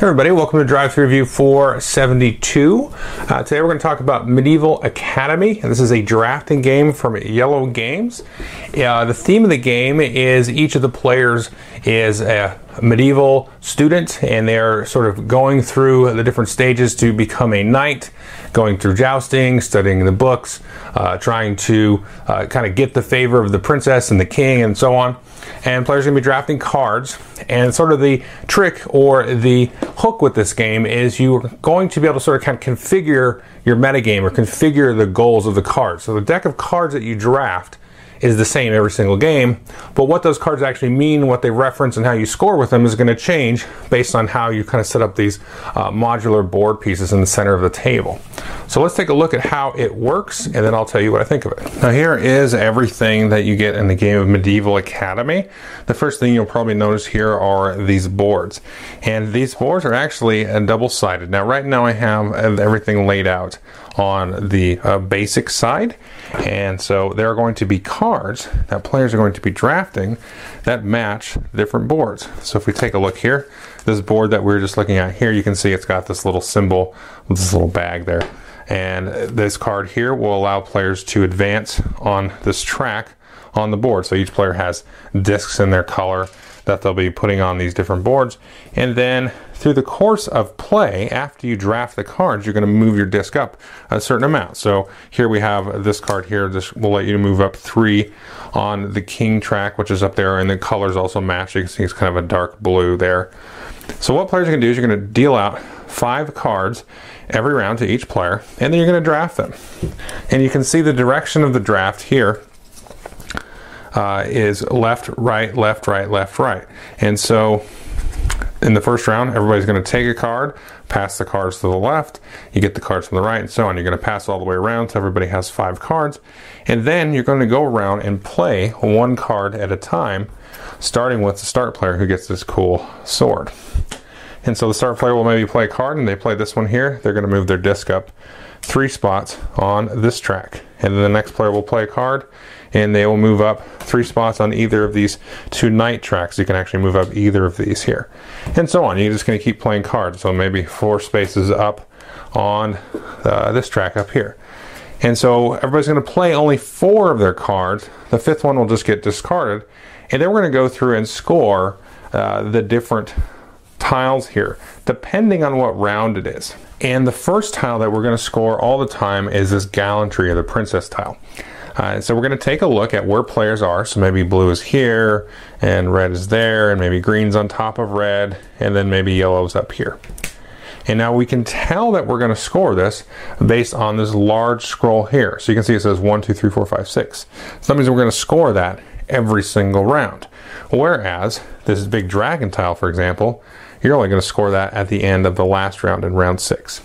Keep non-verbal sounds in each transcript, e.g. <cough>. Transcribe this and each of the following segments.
Hey everybody, welcome to Drive Thru Review 472. Uh, today we're going to talk about Medieval Academy. This is a drafting game from Yellow Games. Uh, the theme of the game is each of the players is a medieval student and they're sort of going through the different stages to become a knight, going through jousting, studying the books, uh, trying to uh, kind of get the favor of the princess and the king and so on and players are going to be drafting cards. And sort of the trick or the hook with this game is you're going to be able to sort of kind of configure your metagame or configure the goals of the cards. So the deck of cards that you draft is the same every single game, but what those cards actually mean, what they reference, and how you score with them is going to change based on how you kind of set up these uh, modular board pieces in the center of the table. So let's take a look at how it works, and then I'll tell you what I think of it. Now here is everything that you get in the game of Medieval Academy. The first thing you'll probably notice here are these boards, and these boards are actually uh, double-sided. Now right now I have everything laid out on the uh, basic side. And so there are going to be cards that players are going to be drafting that match different boards. So if we take a look here, this board that we are just looking at here, you can see it's got this little symbol this little bag there. And this card here will allow players to advance on this track on the board. So each player has discs in their color that they'll be putting on these different boards. And then through the course of play, after you draft the cards, you're going to move your disc up a certain amount. So here we have this card here. This will let you move up three on the king track, which is up there, and the colors also match. You can see it's kind of a dark blue there. So what players are going to do is you're going to deal out five cards every round to each player, and then you're going to draft them. And you can see the direction of the draft here uh, is left, right, left, right, left, right. And so in the first round, everybody's going to take a card, pass the cards to the left, you get the cards from the right, and so on. You're going to pass all the way around so everybody has five cards. And then you're going to go around and play one card at a time, starting with the start player who gets this cool sword. And so the start player will maybe play a card, and they play this one here. They're going to move their disc up three spots on this track. And then the next player will play a card, and they will move up three spots on either of these two knight tracks. You can actually move up either of these here, and so on. You're just going to keep playing cards. So maybe four spaces up on uh, this track up here. And so everybody's going to play only four of their cards. The fifth one will just get discarded. And then we're going to go through and score uh, the different tiles here, depending on what round it is. And the first tile that we're going to score all the time is this gallantry or the princess tile. Uh, so we're going to take a look at where players are. So maybe blue is here, and red is there, and maybe green's on top of red, and then maybe yellow's up here. And now we can tell that we're going to score this based on this large scroll here. So you can see it says 1, 2, 3, 4, 5, 6. So that means we're going to score that every single round. Whereas this big dragon tile, for example, you're only going to score that at the end of the last round in round 6.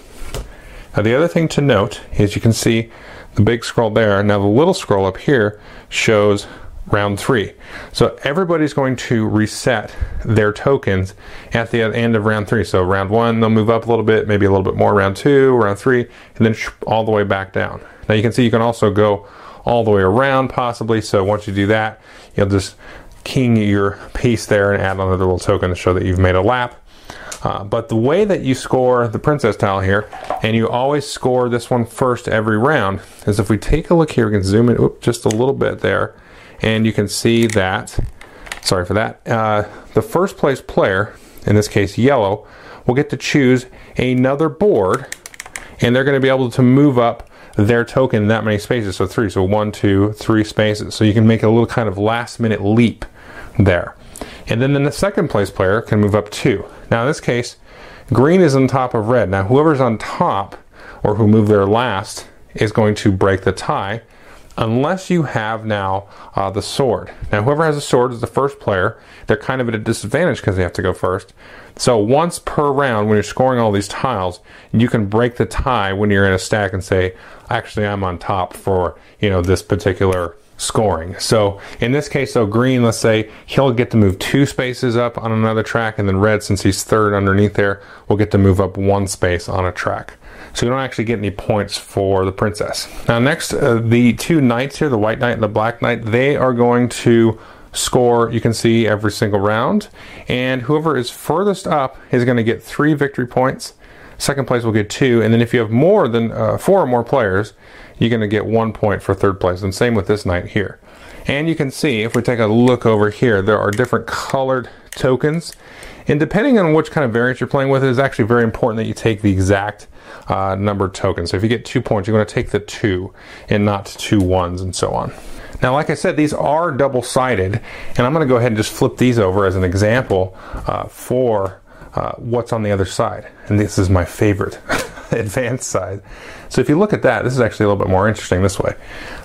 Now the other thing to note is you can see the big scroll there. Now the little scroll up here shows round three. So everybody's going to reset their tokens at the end of round three. So round one, they'll move up a little bit, maybe a little bit more round two, round three, and then all the way back down. Now you can see you can also go all the way around possibly. So once you do that, you'll just king your piece there and add another little token to show that you've made a lap. Uh, but the way that you score the princess tile here, and you always score this one first every round, is if we take a look here, we can zoom in whoop, just a little bit there, and you can see that, sorry for that, uh, the first place player, in this case yellow, will get to choose another board, and they're going to be able to move up their token that many spaces, so three, so one, two, three spaces. So you can make a little kind of last minute leap there. And then the second place player can move up two. Now in this case, green is on top of red. Now whoever's on top, or who moved there last, is going to break the tie unless you have now uh, the sword. Now, whoever has a sword is the first player. They're kind of at a disadvantage because they have to go first. So, once per round, when you're scoring all these tiles, you can break the tie when you're in a stack and say, "Actually, I'm on top for you know this particular scoring. So in this case, so green, let's say he'll get to move two spaces up on another track, and then red, since he's third underneath there, will get to move up one space on a track. So you don't actually get any points for the princess. Now next, uh, the two knights here, the white knight and the black knight, they are going to score you can see every single round, and whoever is furthest up is going to get three victory points. Second place will get two, and then if you have more than uh, four or more players, you're going to get one point for third place. And same with this knight here. And you can see if we take a look over here, there are different colored tokens. And depending on which kind of variant you're playing with, it is actually very important that you take the exact uh, number tokens. So if you get two points, you're going to take the two and not two ones and so on. Now, like I said, these are double-sided, and I'm going to go ahead and just flip these over as an example uh, for uh, what's on the other side. And this is my favorite. <laughs> <laughs> advanced side. So if you look at that, this is actually a little bit more interesting this way.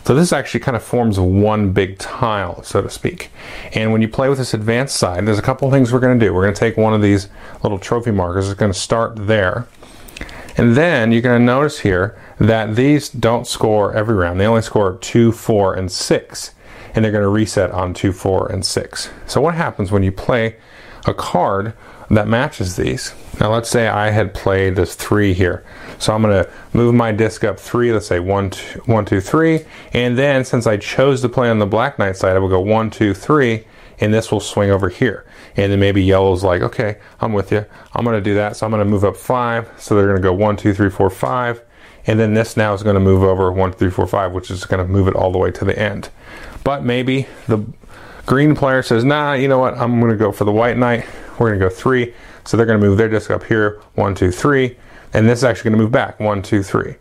So this actually kind of forms one big tile, so to speak. And when you play with this advanced side, there's a couple things we're going to do. We're going to take one of these little trophy markers. It's going to start there. And then you're going to notice here that these don't score every round. They only score 2, 4, and 6. And they're going to reset on 2, 4, and 6. So what happens when you play a card that matches these. Now let's say I had played this three here. So I'm going to move my disc up three, let's say one, two, one, two, three. And then since I chose to play on the black knight side, I will go one, two, three, and this will swing over here. And then maybe yellow's like, okay, I'm with you. I'm going to do that. So I'm going to move up five. So they're going to go one, two, three, four, five. And then this now is going to move over one, three, four, five, which is to move it all the way to the end. But maybe the green player says, nah, you know what? I'm going to go for the white knight. We're going to go three. So they're going to move their disc up here, one, two, three. And this is actually going to move back, one, two, three.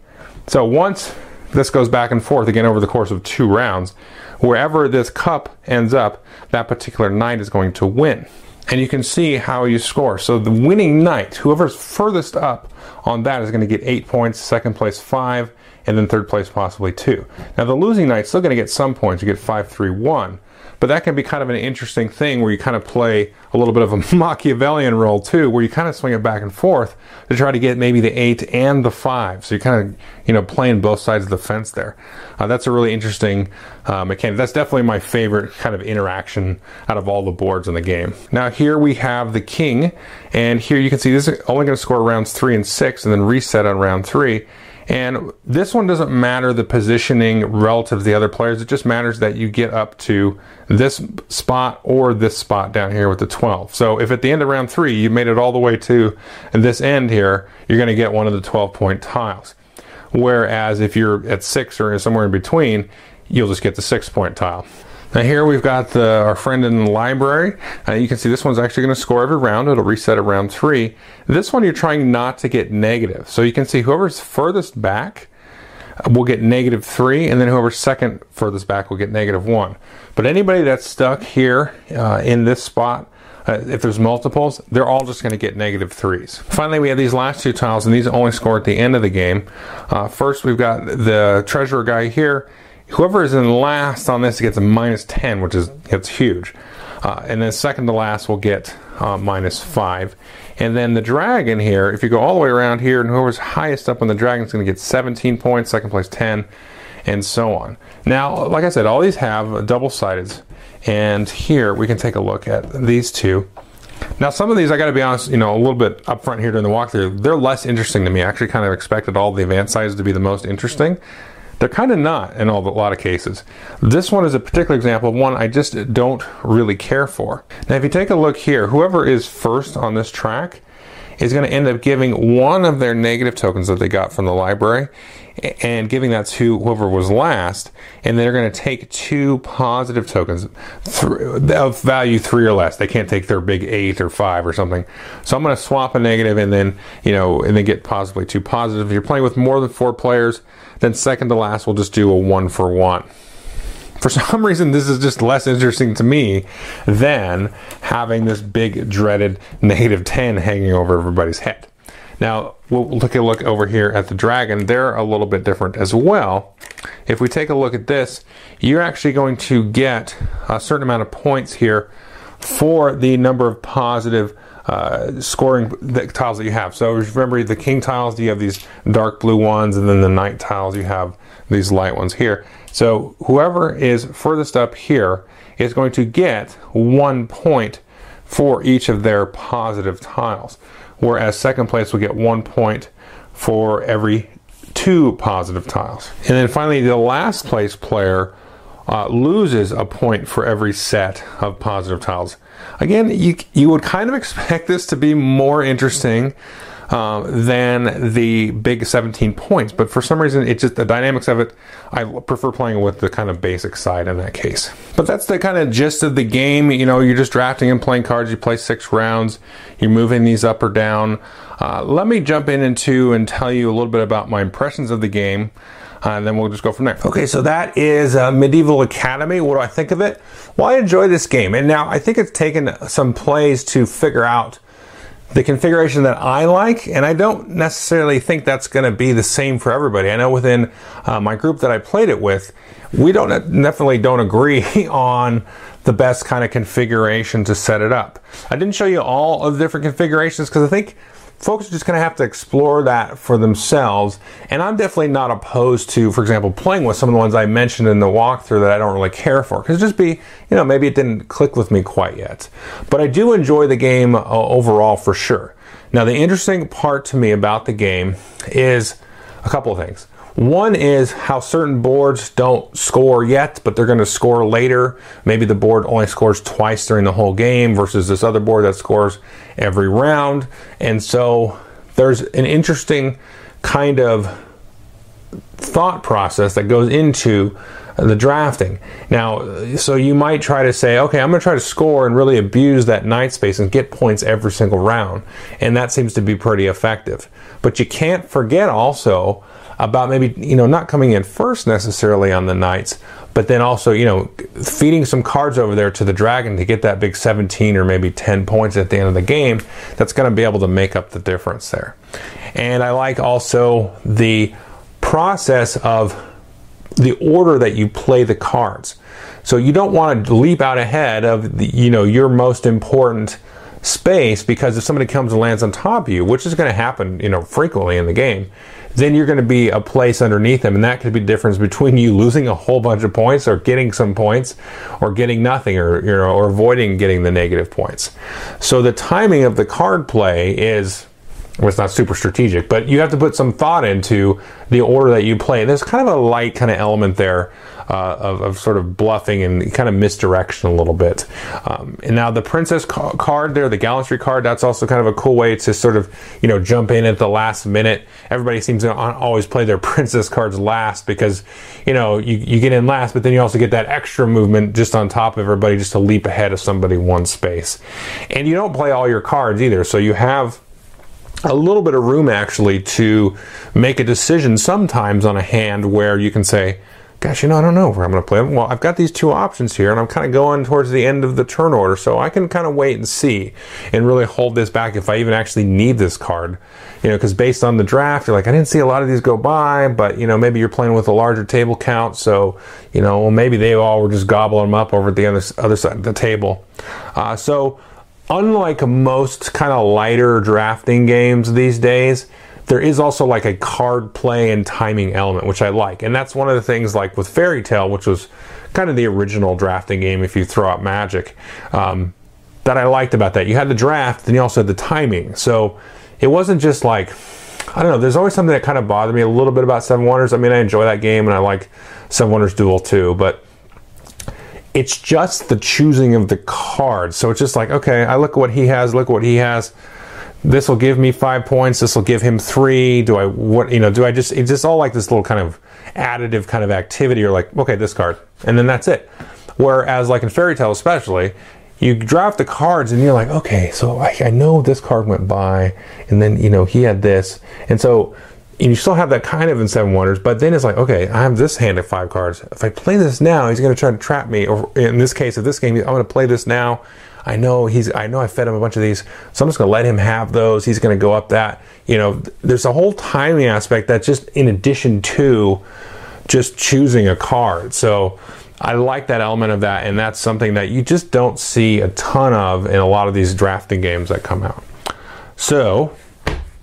So once this goes back and forth again over the course of two rounds, wherever this cup ends up, that particular knight is going to win. And you can see how you score. So the winning knight, whoever's furthest up on that is going to get eight points, second place five, and then third place possibly two. Now the losing knight's still going to get some points. You get five, three, one. But that can be kind of an interesting thing where you kind of play a little bit of a <laughs> Machiavellian role too, where you kind of swing it back and forth to try to get maybe the eight and the five. So you're kind of, you know, playing both sides of the fence there. Uh, that's a really interesting uh, mechanic. That's definitely my favorite kind of interaction out of all the boards in the game. Now here we have the king, and here you can see this is only going to score rounds three and six, and then reset on round three. And this one doesn't matter the positioning relative to the other players. It just matters that you get up to this spot or this spot down here with the 12. So if at the end of round three you made it all the way to this end here, you're going to get one of the 12 point tiles. Whereas if you're at six or somewhere in between, you'll just get the six point tile. Now here we've got the, our friend in the library. Uh, you can see this one's actually going to score every round. It'll reset at round three. This one you're trying not to get negative. So you can see whoever's furthest back will get negative three, and then whoever's second furthest back will get negative one. But anybody that's stuck here uh, in this spot, uh, if there's multiples, they're all just going to get negative threes. Finally, we have these last two tiles, and these only score at the end of the game. Uh, first, we've got the treasurer guy here Whoever is in last on this gets a minus 10, which is it's huge. Uh, and then second to last will get uh, minus 5. And then the dragon here, if you go all the way around here, and whoever's highest up on the dragon is going to get 17 points, second place 10, and so on. Now, like I said, all these have double sideds. And here we can take a look at these two. Now, some of these, I got to be honest, you know, a little bit up front here during the walkthrough, they're less interesting to me. I actually kind of expected all the advanced sizes to be the most interesting. They're kind of not in all, a lot of cases. This one is a particular example of one I just don't really care for. Now, if you take a look here, whoever is first on this track is going to end up giving one of their negative tokens that they got from the library and giving that to whoever was last, and they're going to take two positive tokens of value three or less. They can't take their big eight or five or something. So I'm going to swap a negative and then you know and then get possibly two positive. If you're playing with more than four players, then second to last we'll just do a one for one. For <laughs> some reason, this is just less interesting to me than having this big dreaded negative 10 hanging over everybody's head. Now, we'll take a look over here at the dragon. They're a little bit different as well. If we take a look at this, you're actually going to get a certain amount of points here for the number of positive uh, scoring tiles that you have. So remember the king tiles, you have these dark blue ones, and then the knight tiles, you have these light ones here. So whoever is furthest up here is going to get one point for each of their positive tiles whereas second place will get one point for every two positive tiles. And then finally, the last place player uh, loses a point for every set of positive tiles. Again, you, you would kind of <laughs> expect this to be more interesting um, than the big 17 points. But for some reason, it's just the dynamics of it. I prefer playing with the kind of basic side in that case. But that's the kind of gist of the game. You know, you're just drafting and playing cards. You play six rounds. You're moving these up or down. Uh, let me jump in into and tell you a little bit about my impressions of the game. Uh, and then we'll just go from there. Okay, so that is uh, Medieval Academy. What do I think of it? Well, I enjoy this game. And now I think it's taken some plays to figure out the configuration that I like, and I don't necessarily think that's going to be the same for everybody. I know within uh, my group that I played it with, we don't definitely don't agree <laughs> on the best kind of configuration to set it up. I didn't show you all of the different configurations because I think folks are just going to have to explore that for themselves. And I'm definitely not opposed to, for example, playing with some of the ones I mentioned in the walkthrough that I don't really care for. Because just be, you know, maybe it didn't click with me quite yet. But I do enjoy the game uh, overall for sure. Now, the interesting part to me about the game is a couple of things. One is how certain boards don't score yet, but they're going to score later. Maybe the board only scores twice during the whole game versus this other board that scores every round. And so there's an interesting kind of thought process that goes into the drafting. Now, so you might try to say, okay, I'm going to try to score and really abuse that knight space and get points every single round. And that seems to be pretty effective. But you can't forget also about maybe you know not coming in first necessarily on the knights, but then also you know feeding some cards over there to the dragon to get that big 17 or maybe 10 points at the end of the game. That's going to be able to make up the difference there. And I like also the process of the order that you play the cards. So you don't want to leap out ahead of the, you know your most important space because if somebody comes and lands on top of you, which is going to happen, you know, frequently in the game, then you're going to be a place underneath them, and that could be the difference between you losing a whole bunch of points or getting some points, or getting nothing, or you know, or avoiding getting the negative points. So the timing of the card play is well, it's not super strategic, but you have to put some thought into the order that you play. There's kind of a light kind of element there uh, of, of, sort of bluffing and kind of misdirection a little bit. Um, and now the princess ca- card there, the gallantry card, that's also kind of a cool way to sort of you know jump in at the last minute. Everybody seems to always play their <laughs> princess cards last because you know you, you get in last, but then you also get that extra movement just on top of everybody just to leap ahead of somebody one space. And you don't play all your cards either, so you have a little bit of room actually to make a decision sometimes on a hand where you can say, gosh, you know, I don't know where I'm going to play them. Well, I've got these two options here, and I'm kind of going towards the end of the turn order, so I can kind of wait and see and really hold this back if I even actually need this card. You know, because based on the draft, you're like, I didn't see a lot of these go by, but, you know, maybe you're playing with a larger table count, so, you know, well, maybe they all were just gobbling them up over at the other, other side of the table. Uh, so, unlike most kind of lighter drafting games these days, there is also like a card play and timing element, which I like. And that's one of the things like with Fairy Tale, which was kind of the original drafting game if you throw out Magic, um, that I liked about that. You had the draft, then you also had the timing. So it wasn't just like, I don't know, there's always something that kind of bothered me a little bit about Seven Wonders. I mean, I enjoy that game and I like Seven Wonders Duel too, but it's just the choosing of the cards. So it's just like, okay, I look at what he has, look at what he has. This will give me five points. This will give him three. Do I what you know? Do I just it's just all like this little kind of additive kind of activity? Or like, okay, this card, and then that's it. Whereas like in Fairy Tale, especially, you draft the cards and you're like, okay, so I, I know this card went by, and then you know he had this, and so and you still have that kind of in Seven Wonders, but then it's like, okay, I have this hand of five cards. If I play this now, he's going to try to trap me. Or in this case, of this game, I'm going to play this now. I know he's, I know I fed him a bunch of these, so I'm just going to let him have those. He's going to go up that. You know, there's a whole timing aspect that's just in addition to just choosing a card. So I like that element of that, and that's something that you just don't see a ton of in a lot of these drafting games that come out. So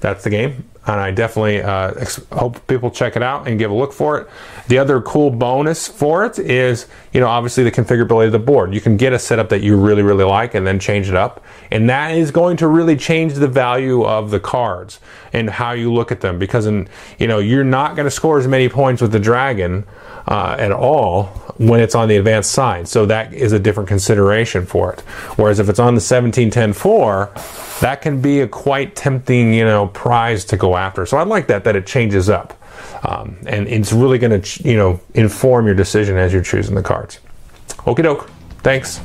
that's the game. And I definitely uh, ex- hope people check it out and give a look for it. The other cool bonus for it is, you know, obviously the configurability of the board. You can get a setup that you really, really like and then change it up. And that is going to really change the value of the cards and how you look at them because, in, you know, you're not going to score as many points with the dragon uh, at all when it's on the advanced side. So that is a different consideration for it. Whereas if it's on the 1710-4, that can be a quite tempting, you know, prize to after. So I like that that it changes up, um, and it's really going to, you know, inform your decision as you're choosing the cards. Okie doke. Thanks.